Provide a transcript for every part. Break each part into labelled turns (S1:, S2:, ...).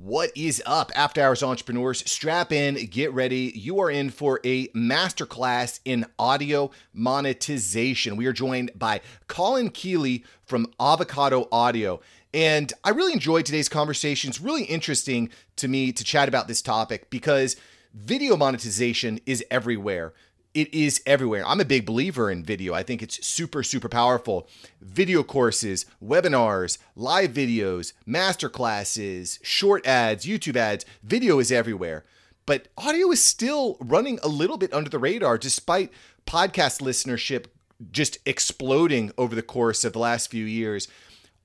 S1: What is up, after hours entrepreneurs? Strap in, get ready. You are in for a masterclass in audio monetization. We are joined by Colin Keeley from Avocado Audio. And I really enjoyed today's conversation. It's really interesting to me to chat about this topic because video monetization is everywhere it is everywhere. I'm a big believer in video. I think it's super, super powerful. Video courses, webinars, live videos, master classes, short ads, YouTube ads, video is everywhere. But audio is still running a little bit under the radar despite podcast listenership just exploding over the course of the last few years.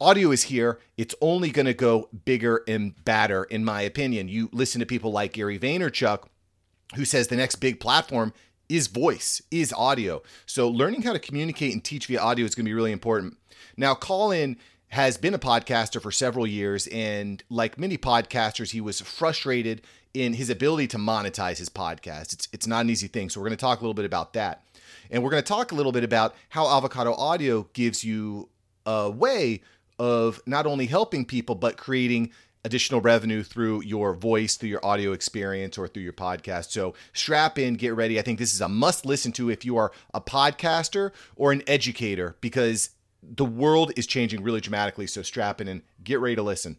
S1: Audio is here. It's only going to go bigger and badder, in my opinion. You listen to people like Gary Vaynerchuk, who says the next big platform is voice, is audio. So learning how to communicate and teach via audio is going to be really important. Now, Colin has been a podcaster for several years, and like many podcasters, he was frustrated in his ability to monetize his podcast. It's it's not an easy thing. So we're going to talk a little bit about that. And we're going to talk a little bit about how Avocado Audio gives you a way of not only helping people but creating additional revenue through your voice, through your audio experience, or through your podcast. So strap in, get ready. I think this is a must listen to if you are a podcaster or an educator because the world is changing really dramatically. So strap in and get ready to listen.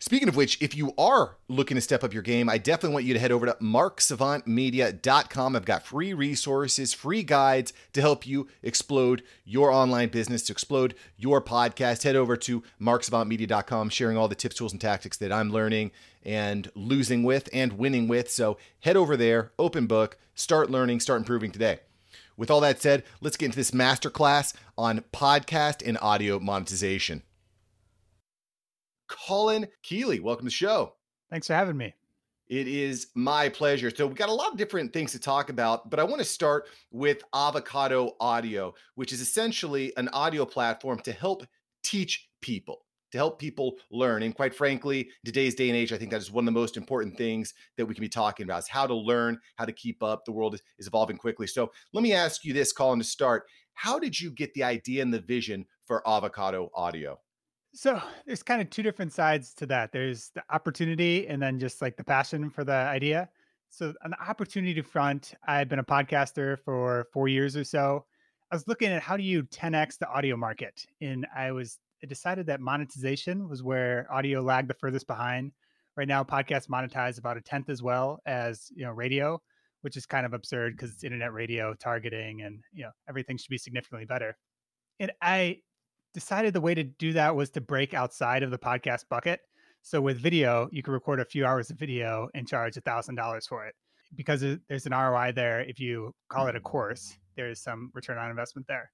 S1: Speaking of which, if you are looking to step up your game, I definitely want you to head over to marksavantmedia.com. I've got free resources, free guides to help you explode your online business, to explode your podcast. Head over to marksavantmedia.com, sharing all the tips, tools, and tactics that I'm learning and losing with and winning with. So head over there, open book, start learning, start improving today. With all that said, let's get into this masterclass on podcast and audio monetization. Colin Keeley. Welcome to the show.
S2: Thanks for having me.
S1: It is my pleasure. So, we've got a lot of different things to talk about, but I want to start with Avocado Audio, which is essentially an audio platform to help teach people, to help people learn. And quite frankly, today's day and age, I think that is one of the most important things that we can be talking about is how to learn, how to keep up. The world is evolving quickly. So, let me ask you this, Colin, to start. How did you get the idea and the vision for Avocado Audio?
S2: So there's kind of two different sides to that. There's the opportunity and then just like the passion for the idea. So on the opportunity front, I've been a podcaster for four years or so. I was looking at how do you 10x the audio market, and I was I decided that monetization was where audio lagged the furthest behind. Right now, podcasts monetize about a tenth as well as you know radio, which is kind of absurd because it's internet radio targeting, and you know everything should be significantly better. And I decided the way to do that was to break outside of the podcast bucket. So with video, you can record a few hours of video and charge a thousand dollars for it because there's an ROI there. If you call it a course, there's some return on investment there.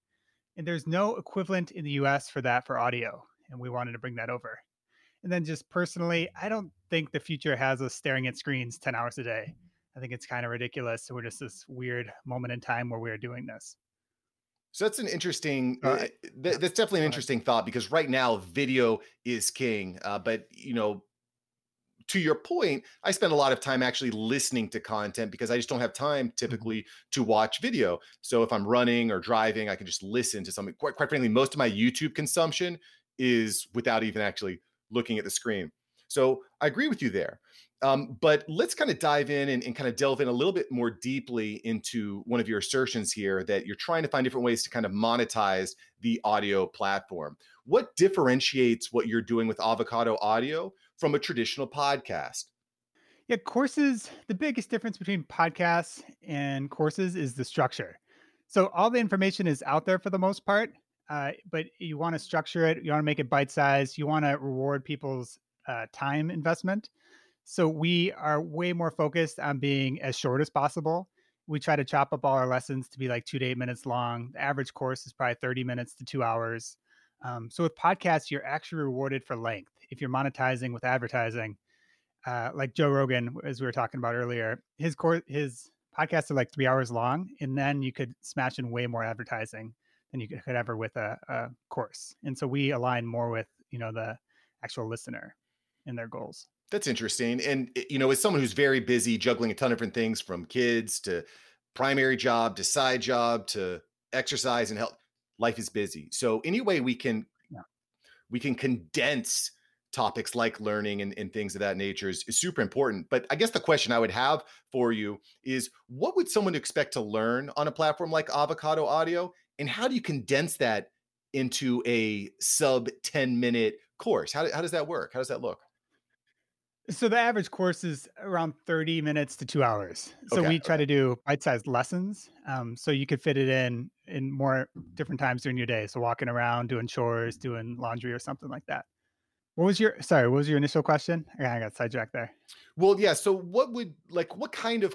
S2: And there's no equivalent in the US for that for audio. And we wanted to bring that over. And then just personally, I don't think the future has us staring at screens 10 hours a day. I think it's kind of ridiculous. So we're just this weird moment in time where we're doing this.
S1: So that's an interesting. Uh, eh, th- that's definitely an interesting thought because right now video is king. Uh, but you know, to your point, I spend a lot of time actually listening to content because I just don't have time mm-hmm. typically to watch video. So if I'm running or driving, I can just listen to something. Quite, quite frankly, most of my YouTube consumption is without even actually looking at the screen. So I agree with you there. Um, but let's kind of dive in and, and, kind of delve in a little bit more deeply into one of your assertions here that you're trying to find different ways to kind of monetize the audio platform. What differentiates what you're doing with Avocado Audio from a traditional podcast?
S2: Yeah, courses, the biggest difference between podcasts and courses is the structure. So all the information is out there for the most part, uh, but you want to structure it, you want to make it bite sized, you want to reward people's uh, time investment. So we are way more focused on being as short as possible. We try to chop up all our lessons to be like two to eight minutes long. The average course is probably 30 minutes to two hours. Um, so with podcasts, you're actually rewarded for length. If you're monetizing with advertising, uh, like Joe Rogan, as we were talking about earlier, his course, his podcasts are like three hours long, and then you could smash in way more advertising than you could ever with a, a course. And so we align more with you know the actual listener and their goals.
S1: That's interesting. And, eh, you know, as someone who's very busy juggling a ton of different things from kids to primary job to side job to exercise and health, life is busy. So, any way we can, yeah. we can condense topics like learning and, and things of that nature is, is super important. But I guess the question I would have for you is what would someone expect to learn on a platform like Avocado Audio? And how do you condense that into a sub 10 minute course? How, how does that work? How does that look?
S2: So the average course is around 30 minutes to two hours. So
S1: Okay.
S2: we try to do bite-sized lessons. Um, so you could fit it in in more different times during your day. So walking around, doing chores, doing laundry or something like that. What was your sorry, what was your initial question? I got sidetracked there.
S1: Well, yeah. So, what would like what kind of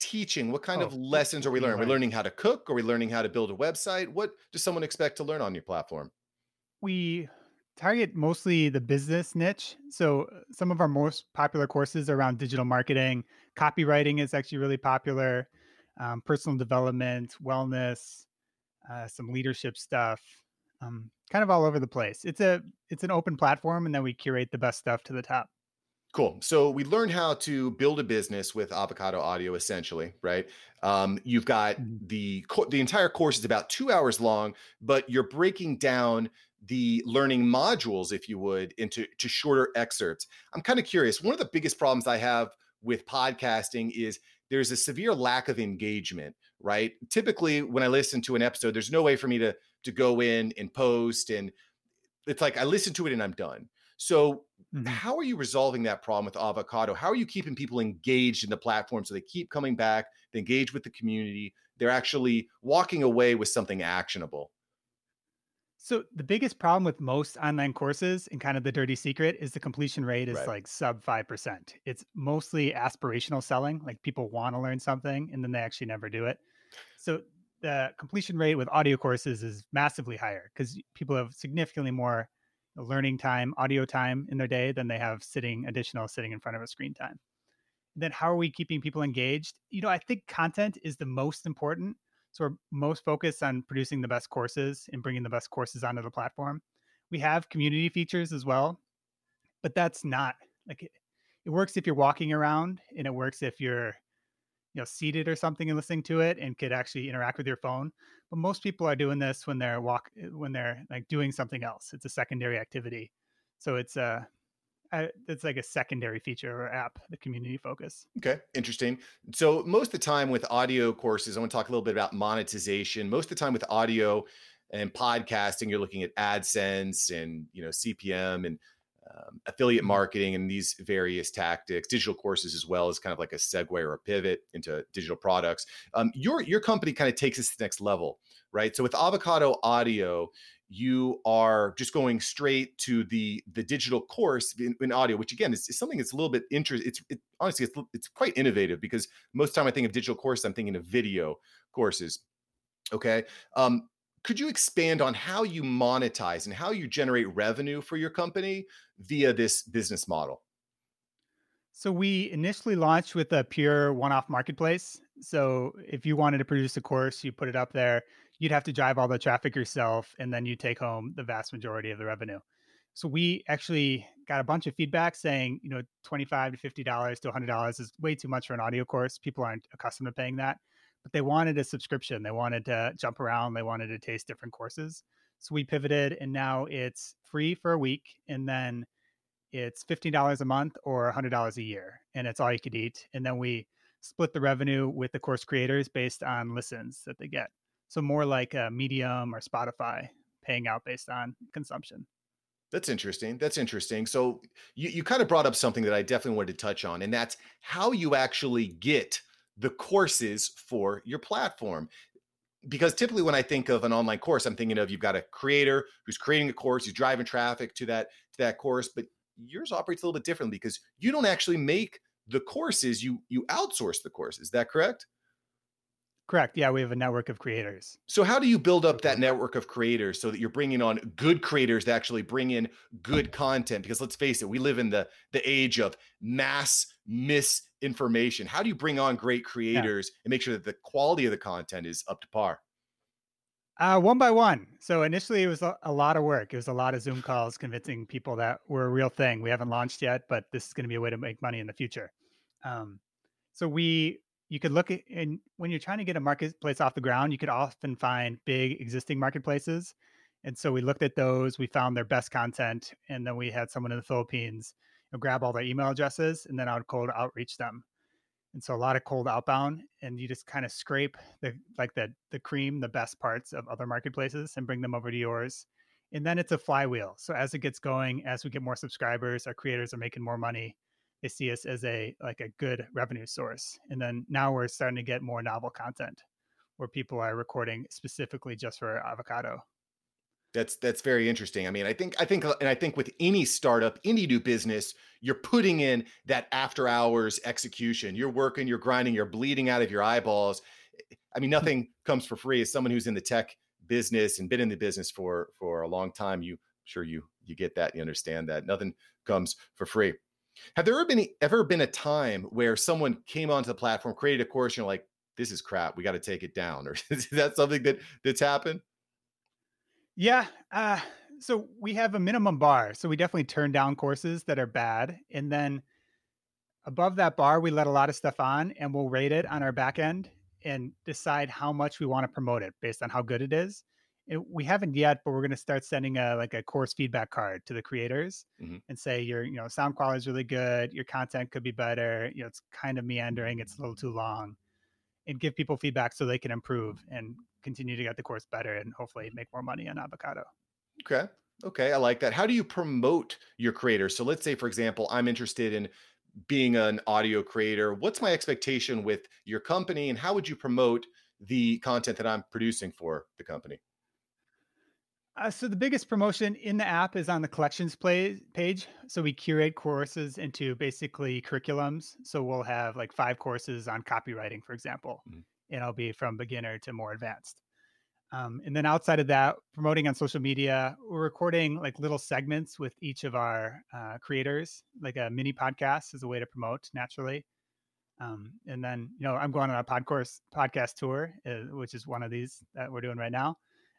S1: teaching, what kind
S2: Oh,
S1: of lessons are we learning? Are we learning how to cook? Are we learning how to build a website? What does someone expect to learn on your platform?
S2: We target mostly the business niche. So uh, some of our most popular courses around digital marketing. Copywriting is actually really popular. Um, personal development, wellness, uh, some leadership stuff, um, kind of all over the place. It's a it's an open platform, and then we curate the best stuff to the top.
S1: Cool. So we learned how to build a business with Avocado Audio, essentially, right? Um, you've got
S2: Mhm.
S1: the the entire course is about two hours long, but you're breaking down the learning modules, if you would, into to shorter excerpts. I'm kind of curious. One of the biggest problems I have with podcasting is there's a severe lack of engagement, right? Typically, when I listen to an episode, there's no way for me to to go in and post, and it's like I listen to it and I'm done. So
S2: Mhm.
S1: how are you resolving that problem with avocado how are you keeping people engaged in the platform so they keep coming back they engage with the community they're actually walking away with something actionable
S2: So the biggest problem with most online courses and kind of the dirty secret is the completion rate is
S1: Right.
S2: like sub 5%. It's mostly aspirational selling, like people want to learn something and then they actually never do it. So the completion rate with audio courses is massively higher because people have significantly more learning time, audio time in their day than they have sitting additional sitting in front of a screen time. Then how are we keeping people engaged? You know, I think content is the most important. So we're most focused on producing the best courses and bringing the best courses onto the platform. We have community features as well, but that's not like it, it works if you're walking around and it works if you're you know seated or something and listening to it and could actually interact with your phone. But most people are doing this when they're walk when they're like doing something else. It's a secondary activity. So it's a uh, it's like a secondary feature or app the community focus.
S1: Okay interesting. So most of the time with audio courses i want to talk a little bit about monetization. Most of the time with audio and podcasting you're looking at adsense and you know cpm and um, affiliate
S2: Mhm.
S1: marketing and these various tactics digital courses as well as kind of like a segue or a pivot into digital products. Um, your your company kind of takes us to the next level right? So with avocado audio you are just going straight to the the digital course in, in audio which again is, is something that's a little bit interesting it's it, honestly it's, it's quite innovative because most time i think of digital course i'm thinking of video courses okay? Um, could you expand on how you monetize and how you generate revenue for your company via this business model?
S2: So we initially launched with a pure one-off marketplace. So if you wanted to produce a course, you put it up there, you'd have to drive all the traffic yourself and then you take home the vast majority of the revenue. So we actually got a bunch of feedback saying, you know, 25 to 50 dollars to 100 dollars is way too much for an audio course. People aren't accustomed to paying that. But they wanted a subscription. They wanted to jump around, they wanted to taste different courses. So we pivoted and now it's free for a week and then it's $15 a month or $100 a year and it's all you could eat and then we split the revenue with the course creators based on listens that they get so more like a medium or spotify paying out based on consumption
S1: That's interesting. That's interesting. So you, you kind of brought up something that I definitely wanted to touch on, and that's how you actually get the courses for your platform. Because typically when I think of an online course, I'm thinking of you've got a creator who's creating a course, who's driving traffic to that to that course, but yours operates a little bit differently because you don't actually make the courses, you you outsource the courses. Is that correct?
S2: Correct yeah we have a network of creators
S1: So how do you build up that network of creators so that you're bringing on good creators to actually bring in good content? Because let's face it, we live in the the age of mass misinformation. How do you bring on great creators and make sure that the quality of the content is up to par?
S2: Uh, one by one. So initially, it was a, a lot of work. It was a lot of Zoom calls convincing people that we're a real thing. We haven't launched yet, but this is going to be a way to make money in the future. Um, so we, you could look at, and when you're trying to get a marketplace off the ground, you could often find big existing marketplaces, And so we looked at those, we found their best content, and then we had someone in the Philippines you know, grab all their email addresses, and then I would cold outreach them. And so a lot of cold outbound, and you just kind of scrape the like the the cream, the best parts of other marketplaces, and bring them over to yours. And then it's a flywheel. So as it gets going, as we get more subscribers, our creators are making more money. They see us as a like a good revenue source. And then now we're starting to get more novel content where people are recording specifically just for avocado.
S1: That's that's very interesting. I mean, I think I think and I think with any startup, any new business, you're putting in that after hours execution. You're working, you're grinding, you're bleeding out of your eyeballs. I mean, hmm. nothing comes for free. As someone who's in the tech business and been in the business for for a long time, you sure you you get that, you understand that. Nothing comes for free. Have there ever been ever been a time where someone came onto the platform, created a course, and you're like, this is crap, we got to take it down? Or is that something that that's happened?
S2: Yeah. Uh, so we have a minimum bar. So we definitely turn down courses that are bad. And then above that bar, we let a lot of stuff on and we'll rate it on our back end and decide how much we want to promote it based on how good it is. And we haven't yet, but we're going to start sending a like a course feedback card to the creators mm-hmm. and say your you know sound quality is really good, your content could be better, you know it's kind of meandering, it's a little too long, and give people feedback so they can improve and continue to get the course better and hopefully make more money on avocado.
S1: Okay. Okay. I like that. How do you promote your creators? So let's say, for example, I'm interested in being an audio creator. What's my expectation with your company and how would you promote the content that I'm producing for the company?
S2: Uh, so the biggest promotion in the app is on the collections play page. So we curate courses into basically curriculums. So we'll have like five courses on copywriting, for example. Mm-hmm and I'll be from beginner to more advanced. Um, and then outside of that, promoting on social media, we're recording like little segments with each of our uh, creators, like a mini podcast is a way to promote naturally. Um, and then, you know, I'm going on a podcast podcast tour, uh, which is one of these that we're doing right now.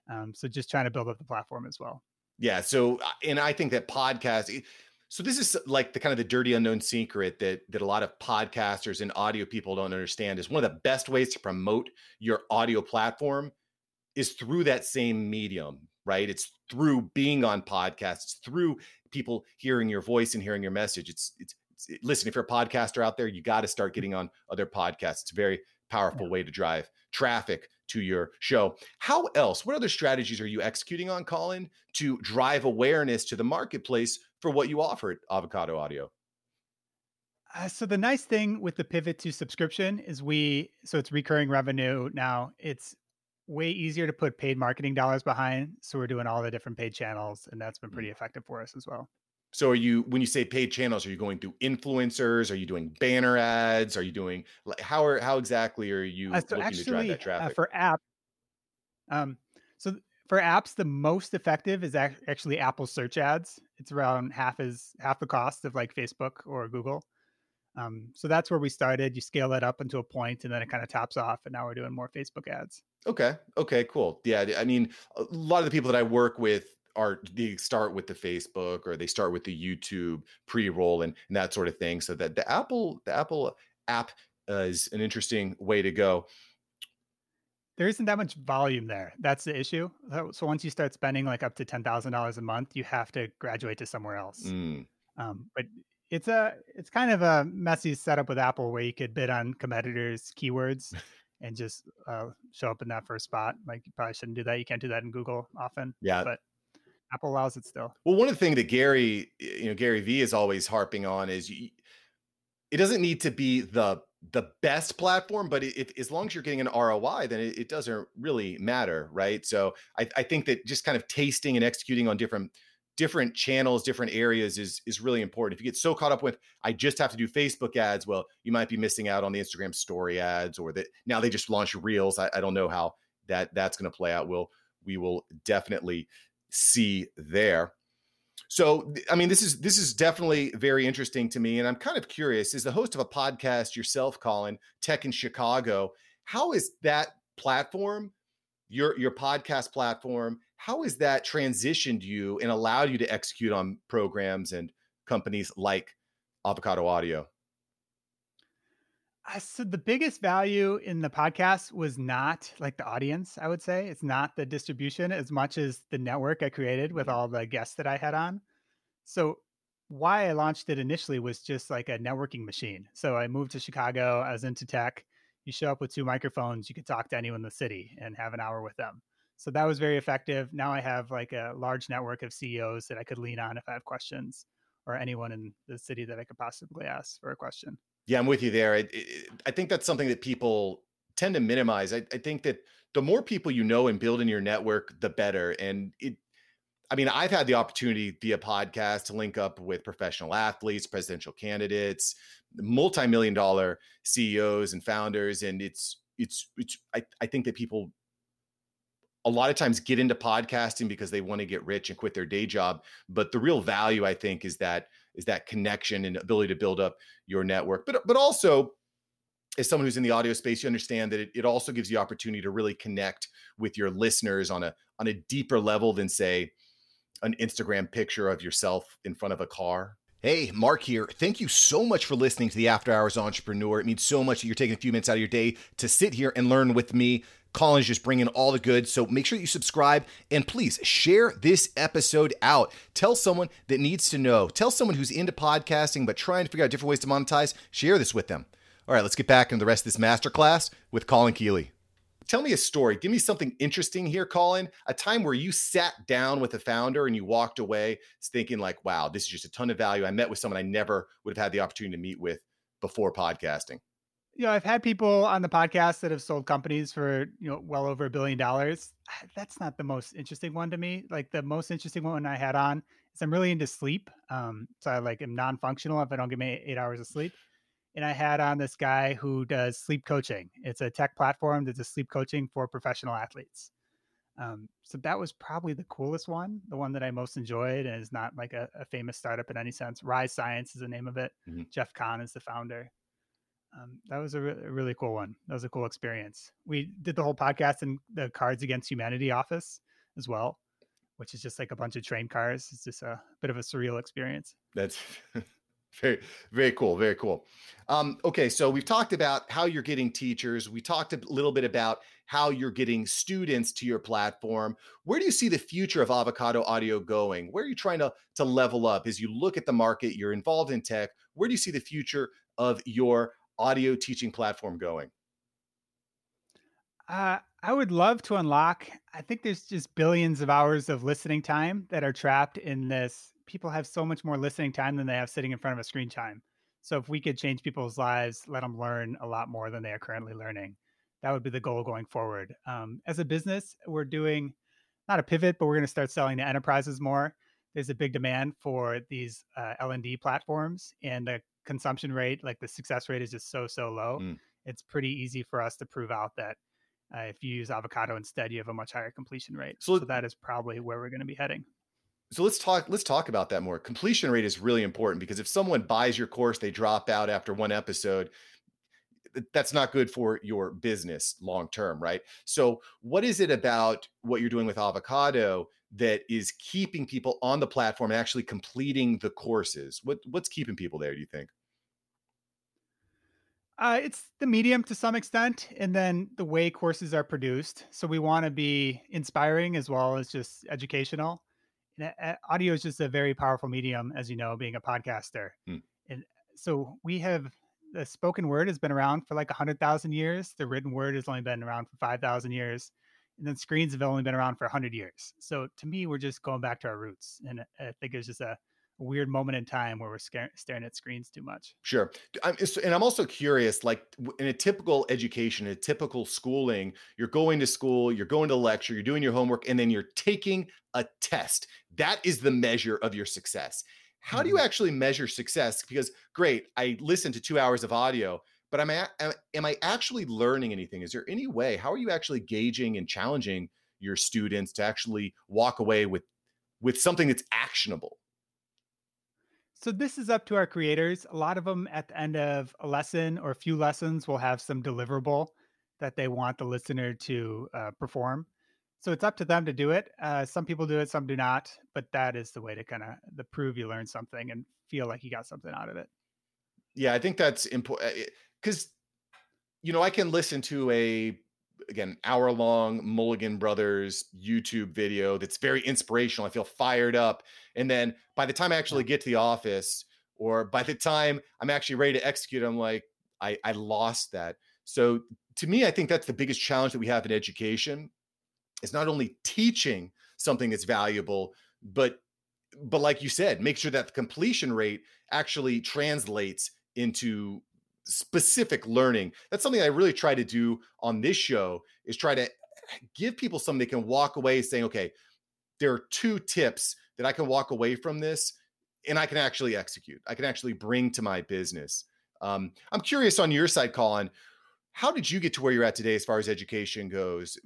S2: Um, so just trying to build up the platform as well.
S1: Yeah. So, uh, and I think that podcast, so this is like the kind of the dirty unknown secret that that a lot of podcasters and audio people don't understand is one of the best ways to promote your audio platform is through that same medium, right? It's through being on podcasts, it's through people hearing your voice and hearing your message. It's it's, it's listen, if you're a podcaster out there, you got to start getting on other podcasts. It's very powerful way to drive traffic to your show. How else? What other strategies are you executing on, Colin, to drive awareness to the marketplace for what you offer at Avocado Audio?
S2: Uh, so the nice thing with the pivot to subscription is we so it's recurring revenue now. It's way easier to put paid marketing dollars behind. So we're doing all the different paid channels, and that's been pretty mm. effective for us as well.
S1: So are you when you say paid channels, are you going through influencers? Are you doing banner ads? Are you doing like how are how exactly are you uh, so looking actually, to drive that uh, traffic?
S2: Uh, for app, um, so for apps, the most effective is actually Apple search ads. It's around half as half the cost of like Facebook or Google. Um, so that's where we started. You scale that up into a point, and then it kind of tops off. And now we're doing more Facebook ads.
S1: Okay. Okay. Cool. Yeah. I mean, a lot of the people that I work with are they start with the Facebook or they start with the YouTube pre-roll and, and that sort of thing. So that the Apple the Apple app uh, is an interesting way to go
S2: there isn't that much volume there. That's the issue. So once you start spending like up to ten thousand dollars a month, you have to graduate to somewhere else. Mm. Um, but it's a it's kind of a messy setup with Apple where you could bid on competitors' keywords and just uh, show up in that first spot. Like you probably shouldn't do that. You can't do that in Google often.
S1: Yeah,
S2: but Apple allows it still.
S1: Well, one of the things that Gary, you know, Gary V is always harping on is you, it doesn't need to be the the best platform, but if as long as you're getting an ROI, then it, it doesn't really matter, right? So I, I, think that just kind of tasting and executing on different different channels, different areas is is really important. If you get so caught up with I just have to do Facebook ads, well, you might be missing out on the Instagram story ads or that now they just launched Reels. I, I don't know how that that's going to play out. We'll we will definitely see there. So, I mean, this is this is definitely very interesting to me, and I'm kind of curious. As the host of a podcast yourself, Colin, Tech in Chicago, how is that platform, your your podcast platform, how has that transitioned you and allowed you to execute on programs and companies like Avocado Audio?
S2: Uh, so the biggest value in the podcast was not like the audience, I would say. It's not the distribution as much as the network I created with
S1: Mhm.
S2: all the guests that I had on. So why I launched it initially was just like a networking machine. So I moved to Chicago, I was into tech. You show up with two microphones, you could talk to anyone in the city and have an hour with them. So that was very effective. Now I have like a large network of CEOs that I could lean on if I have questions or anyone in the city that I could possibly ask for a question.
S1: Yeah, I'm with you there. I, I think that's something that people tend to minimize. I, I think that the more people you know and build in your network, the better. And it, I mean, I've had the opportunity via podcast to link up with professional athletes, presidential candidates, multi-million dollar CEOs and founders, and it's it's it's. I, I think that people a lot of times get into podcasting because they want to get rich and quit their day job but the real value i think is that is that connection and ability to build up your network but but also as someone who's in the audio space you understand that it, it also gives you opportunity to really connect with your listeners on a on a deeper level than say an instagram picture of yourself in front of a car Hey, Mark here. Thank you so much for listening to the After Hours Entrepreneur. It means so much that you're taking a few minutes out of your day to sit here and learn with me. Colin's just bringing all the good. So make sure you subscribe and please share this episode out. Tell someone that needs to know. Tell someone who's into podcasting but trying to figure out different ways to monetize. Share this with them. All right, let's get back into the rest of this masterclass with Colin Keeley. Tell me a story. Give me something interesting here, Colin. A time where you sat down with a founder and you walked away thinking, like, wow, this is just a ton of value. I met with someone I never would have had the opportunity to meet with before podcasting.
S2: You know, I've had people on the podcast that have sold companies for, you know, well over a billion dollars. That's not the most interesting one to me. Like the most interesting one I had on is I'm really into sleep. Um, so I like am non-functional if I don't get my eight hours of sleep. And I had on this guy who does sleep coaching. It's a tech platform that does sleep coaching for professional athletes. Um, so that was probably the coolest one, the one that I most enjoyed, and is not like a, a famous startup in any sense. Rise Science is the name of it.
S1: Mhm.
S2: Jeff Kahn is the founder. Um, that was a, re- a really cool one. That was a cool experience. We did the whole podcast in the Cards Against Humanity office as well, which is just like a bunch of train cars. It's just a bit of a surreal experience.
S1: That's very, very cool. Very cool. Um, okay, so we've talked about how you're getting teachers. We talked a little bit about how you're getting students to your platform. Where do you see the future of Avocado Audio going? Where are you trying to to level up as you look at the market? You're involved in tech. Where do you see the future of your audio teaching platform going?
S2: Uh, I would love to unlock. I think there's just billions of hours of listening time that are trapped in this. People have so much more listening time than they have sitting in front of a screen time. So if we could change people's lives, let them learn a lot more than they are currently learning, that would be the goal going forward. Um, as a business, we're doing not a pivot, but we're going to start selling to enterprises more. There's a big demand for these uh, L&D platforms, and the consumption rate, like the success rate, is just so so low.
S1: Mm.
S2: It's pretty easy for us to prove out that uh, if you use avocado instead, you have a much higher completion rate.
S1: So-
S2: So, that is probably where we're going to be heading.
S1: So let's talk let's talk about that more. Completion rate is really important because if someone buys your course, they drop out after one episode, that's not good for your business long term, right? So what is it about what you're doing with Avocado that is keeping people on the platform and actually completing the courses? What what's keeping people there, do you think?
S2: Uh, it's the medium to some extent, and then the way courses are produced. So we want to be inspiring as well as just educational. And, uh, audio is just a very powerful medium, as you know, being a podcaster.
S1: Hmm.
S2: And so we have the spoken word has been around for like a hundred thousand years. The written word has only been around for five thousand years, and then screens have only been around for a hundred years. So to me, we're just going back to our roots, and I think it's just a, weird moment in time where we're staring at screens too much.
S1: Sure. I'm, and I'm also curious, like in a typical education, a typical schooling, you're going to school, you're going to lecture, you're doing your homework, and then you're taking a test. That is the measure of your success. How do you actually measure success? Because great, I listened to two hours of audio, but am I am, am I actually learning anything? Is there any way? How are you actually gauging and challenging your students to actually walk away with with something that's actionable?
S2: So this is up to our creators. A lot of them at the end of a lesson or a few lessons will have some deliverable that they want the listener to uh, perform. So it's up to them to do it. Uh, some people do it, some do not. But that is the way to kind of the prove you learned something and feel like you got something out of it.
S1: Yeah, I think that's important because you know, I can listen to a again hour long Mulligan Brothers YouTube video that's very inspirational. I feel fired up, and then by the time I actually get to the office, or by the time I'm actually ready to execute, I'm like, I, I lost that. So to me, I think that's the biggest challenge that we have in education is not only teaching something that's valuable, but but like you said, make sure that the completion rate actually translates into specific learning. That's something I really try to do on this show is try to give people something they can walk away saying, okay, there are two tips that I can walk away from this and I can actually execute. I can actually bring to my business. Um, I'm curious on your side, Colin, how did you get to where you're at today as far as education goes?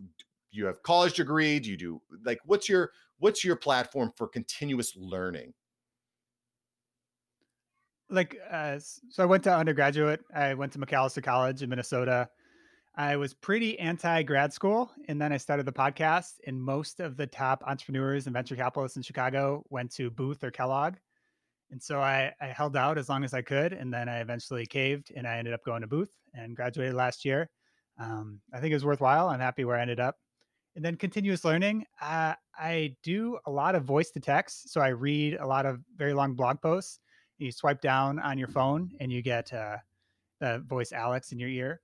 S1: You have college degree? Do you do like what's your what's your platform for continuous learning?
S2: like uh, so i went to undergraduate i went to macalester college in minnesota i was pretty anti grad school and then i started the podcast and most of the top entrepreneurs and venture capitalists in chicago went to booth or kellogg and so I, I held out as long as i could and then i eventually caved and i ended up going to booth and graduated last year um, i think it was worthwhile i'm happy where i ended up and then continuous learning uh, i do a lot of voice to text so i read a lot of very long blog posts you swipe down on your phone and you get uh, the voice Alex in your ear.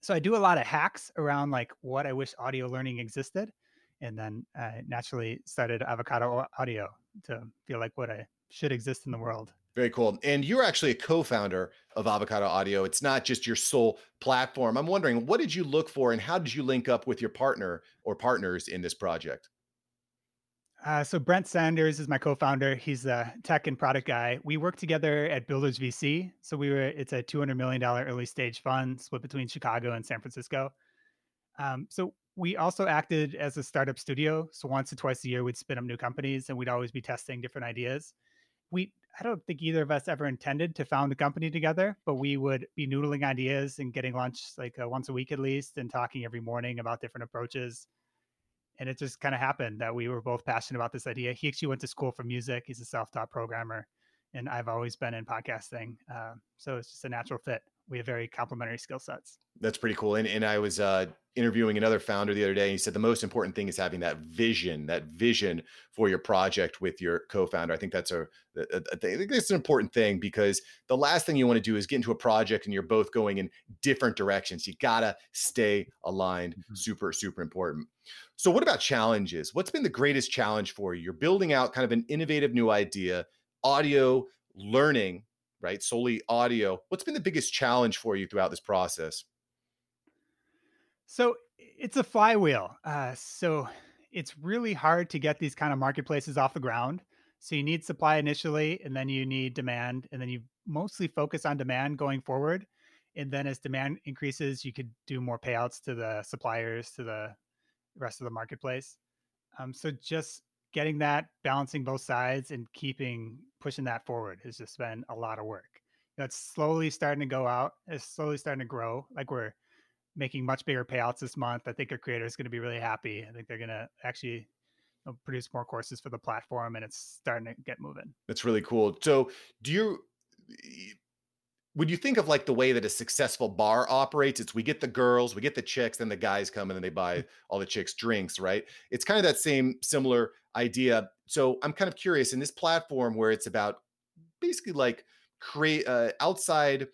S2: So I do a lot of hacks around like what I wish audio learning existed, and then I naturally started Avocado Audio to feel like what I should exist in the world.
S1: Very cool. And you're actually a co-founder of Avocado Audio. It's not just your sole platform. I'm wondering what did you look for and how did you link up with your partner or partners in this project?
S2: Uh, so Brent Sanders is my co-founder. He's a tech and product guy. We work together at Builders VC. So we were it's a two hundred million dollar early stage fund split between Chicago and San Francisco. Um, so we also acted as a startup studio. So once or twice a year, we'd spin up new companies, and we'd always be testing different ideas. We I don't think either of us ever intended to found a company together, but we would be noodling ideas and getting lunch like uh, once a week at least, and talking every morning about different approaches and it just kind of happened that we were both passionate about this idea. He actually went to school for music. He's a self-taught programmer, and I've always been in podcasting. Uh, so it's just a natural fit. We have very complementary skill sets.
S1: That's pretty cool. And, and I was uh, interviewing another founder the other day, and he said the most important thing is having that vision, that vision for your project with your co-founder. I think that's a, a, a I think that's an important thing because the last thing you want to do is get into a project and you're both going in different directions. You gotta stay aligned. Mm-hmm. Super, super important. So, what about challenges? What's been the greatest challenge for you? You're building out kind of an innovative new idea, audio learning, right? Solely audio. What's been the biggest challenge for you throughout this process?
S2: So it's a flywheel. Uh, so it's really hard to get these kind of marketplaces off the ground. So you need supply initially, and then you need demand, and then you mostly focus on demand going forward. And then as demand increases, you could do more payouts to the suppliers, to the rest of the marketplace. Um, so just getting that, balancing both sides, and keeping pushing that forward has just been a lot of work. You know, it's slowly starting to go out. It's slowly starting to grow. Like we're making much bigger payouts this month. I think our creator is going to be really happy. I think they're going to actually you know, produce more courses for the platform, and it's starting to get moving.
S1: That's really cool. So, do you? When you think of like the way that a successful bar operates, it's we get the girls, we get the chicks, then the guys come and then they buy mm. all the chicks drinks, right? It's kind of that same similar idea. So I'm kind of curious in this platform where it's about basically like create uh, outside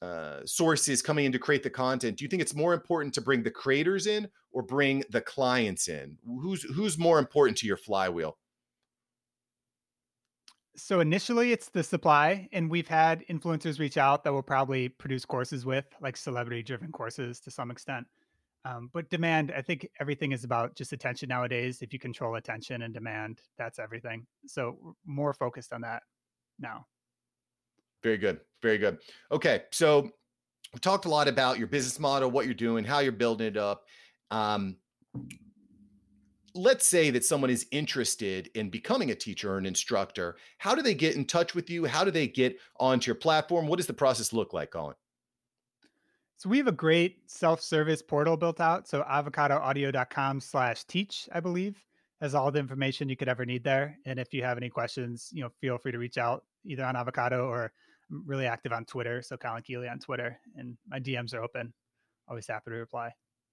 S1: uh, sources coming in to create the content do you think it's more important to bring the creators in or bring the clients in who's who's more important to your flywheel
S2: so initially it's the supply and we've had influencers reach out that will probably produce courses with like celebrity driven courses to some extent um, but demand i think everything is about just attention nowadays if you control attention and demand that's everything so more focused on that now
S1: very good. Very good. Okay. So we talked a lot about your business model, what you're doing, how you're building it up. Um, let's say that someone is interested in becoming a teacher or an instructor. How do they get in touch with you? How do they get onto your platform? What does the process look like, Colin?
S2: So we have a great self-service portal built out. So avocadoaudio.com slash teach, I believe, has all the information you could ever need there. And if you have any questions, you know, feel free to reach out either on Avocado or I'm really active on Twitter. So Colin Keeley on Twitter, and my DMs are open. always happy to reply.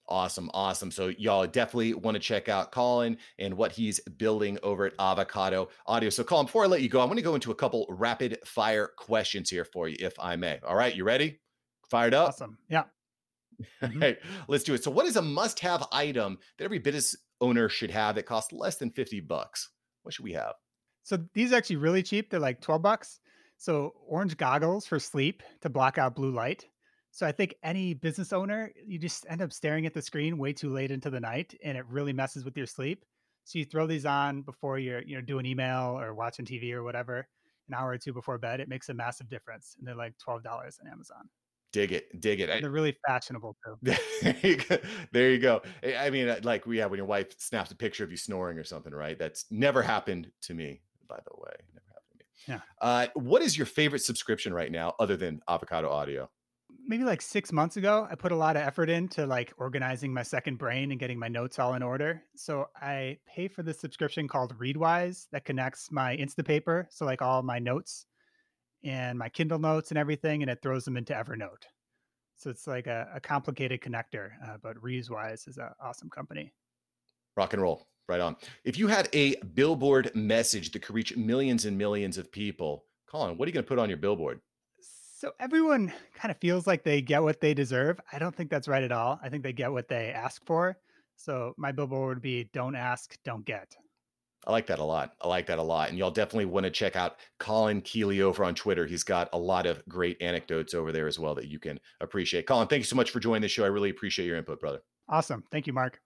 S1: Awesome, awesome. So y'all definitely want to check out Colin and what he's building over at Avocado Audio. So Colin, before I let you go, I want to go into a couple rapid fire questions here for you, if I may. All right, you ready? Fired up?
S2: Awesome. Yeah.
S1: Mm-hmm. hey, let's do it. So, what is a must-have item that every business owner should have that costs less than 50 bucks? What should we have?
S2: So these are actually really cheap. They're like 12 bucks. So orange goggles for sleep to block out blue light. So I think any business owner, you just end up staring at the screen way too late into the night and it really messes with your sleep. So you throw these on before you're, you know, doing email or watching TV or whatever, an hour or two before bed. It makes a massive difference. And they're like $12 on Amazon.
S1: Dig it, dig it.
S2: They're really fashionable too.
S1: there you go. I mean, uh, like we have when your wife snaps a picture of you snoring or something, right? That's never happened to me, by the way. Never happened to me.
S2: Yeah.
S1: Uh, what is your favorite subscription right now, other than Avocado Audio?
S2: Maybe like six months ago, I put a lot of effort into like organizing my second brain and getting my notes all in order. So I pay for this subscription called Readwise that connects my Instapaper, so like all my notes and my Kindle notes and everything, and it throws them into Evernote. So it's like a, a complicated connector, uh, but Readwise is an awesome company.
S1: Rock and roll, right on. If you had a billboard message that could reach millions and millions of people, Colin, what are you going to put on your billboard?
S2: So everyone kind of feels like they get what they deserve. I don't think that's right at all. I think they get what they ask for. So my billboard would be don't ask, don't get.
S1: I like that a lot. I like that a lot. And y'all definitely want to check out Colin Keeley over on Twitter. He's got a lot of great anecdotes over there as well that you can appreciate. Colin, thank you so much for joining the show. I really appreciate your input, brother.
S2: Awesome. Thank you, Mark.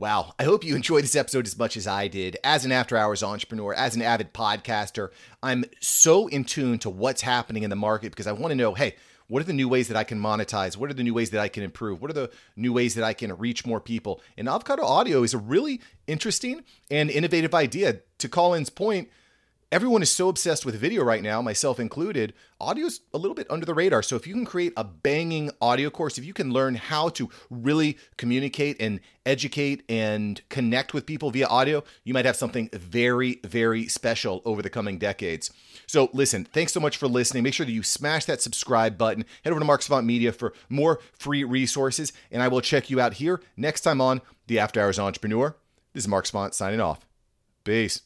S1: Wow. I hope you enjoyed this episode as much as I did. As an after hours entrepreneur, as an avid podcaster, I'm so in tune to what's happening in the market because I want to know hey, what are the new ways that I can monetize? What are the new ways that I can improve? What are the new ways that I can reach more people? And Avocado Audio is a really interesting and innovative idea. To Colin's point, everyone is so obsessed with video right now, myself included. Audio's a little bit under the radar. So if you can create a banging audio course, if you can learn how to really communicate and educate and connect with people via audio, you might have something very, very special over the coming decades. So listen, thanks so much for listening. Make sure that you smash that subscribe button. Head over to Mark Savant Media for more free resources, and I will check you out here next time on The After Hours Entrepreneur. This is Mark Savant signing off. Peace.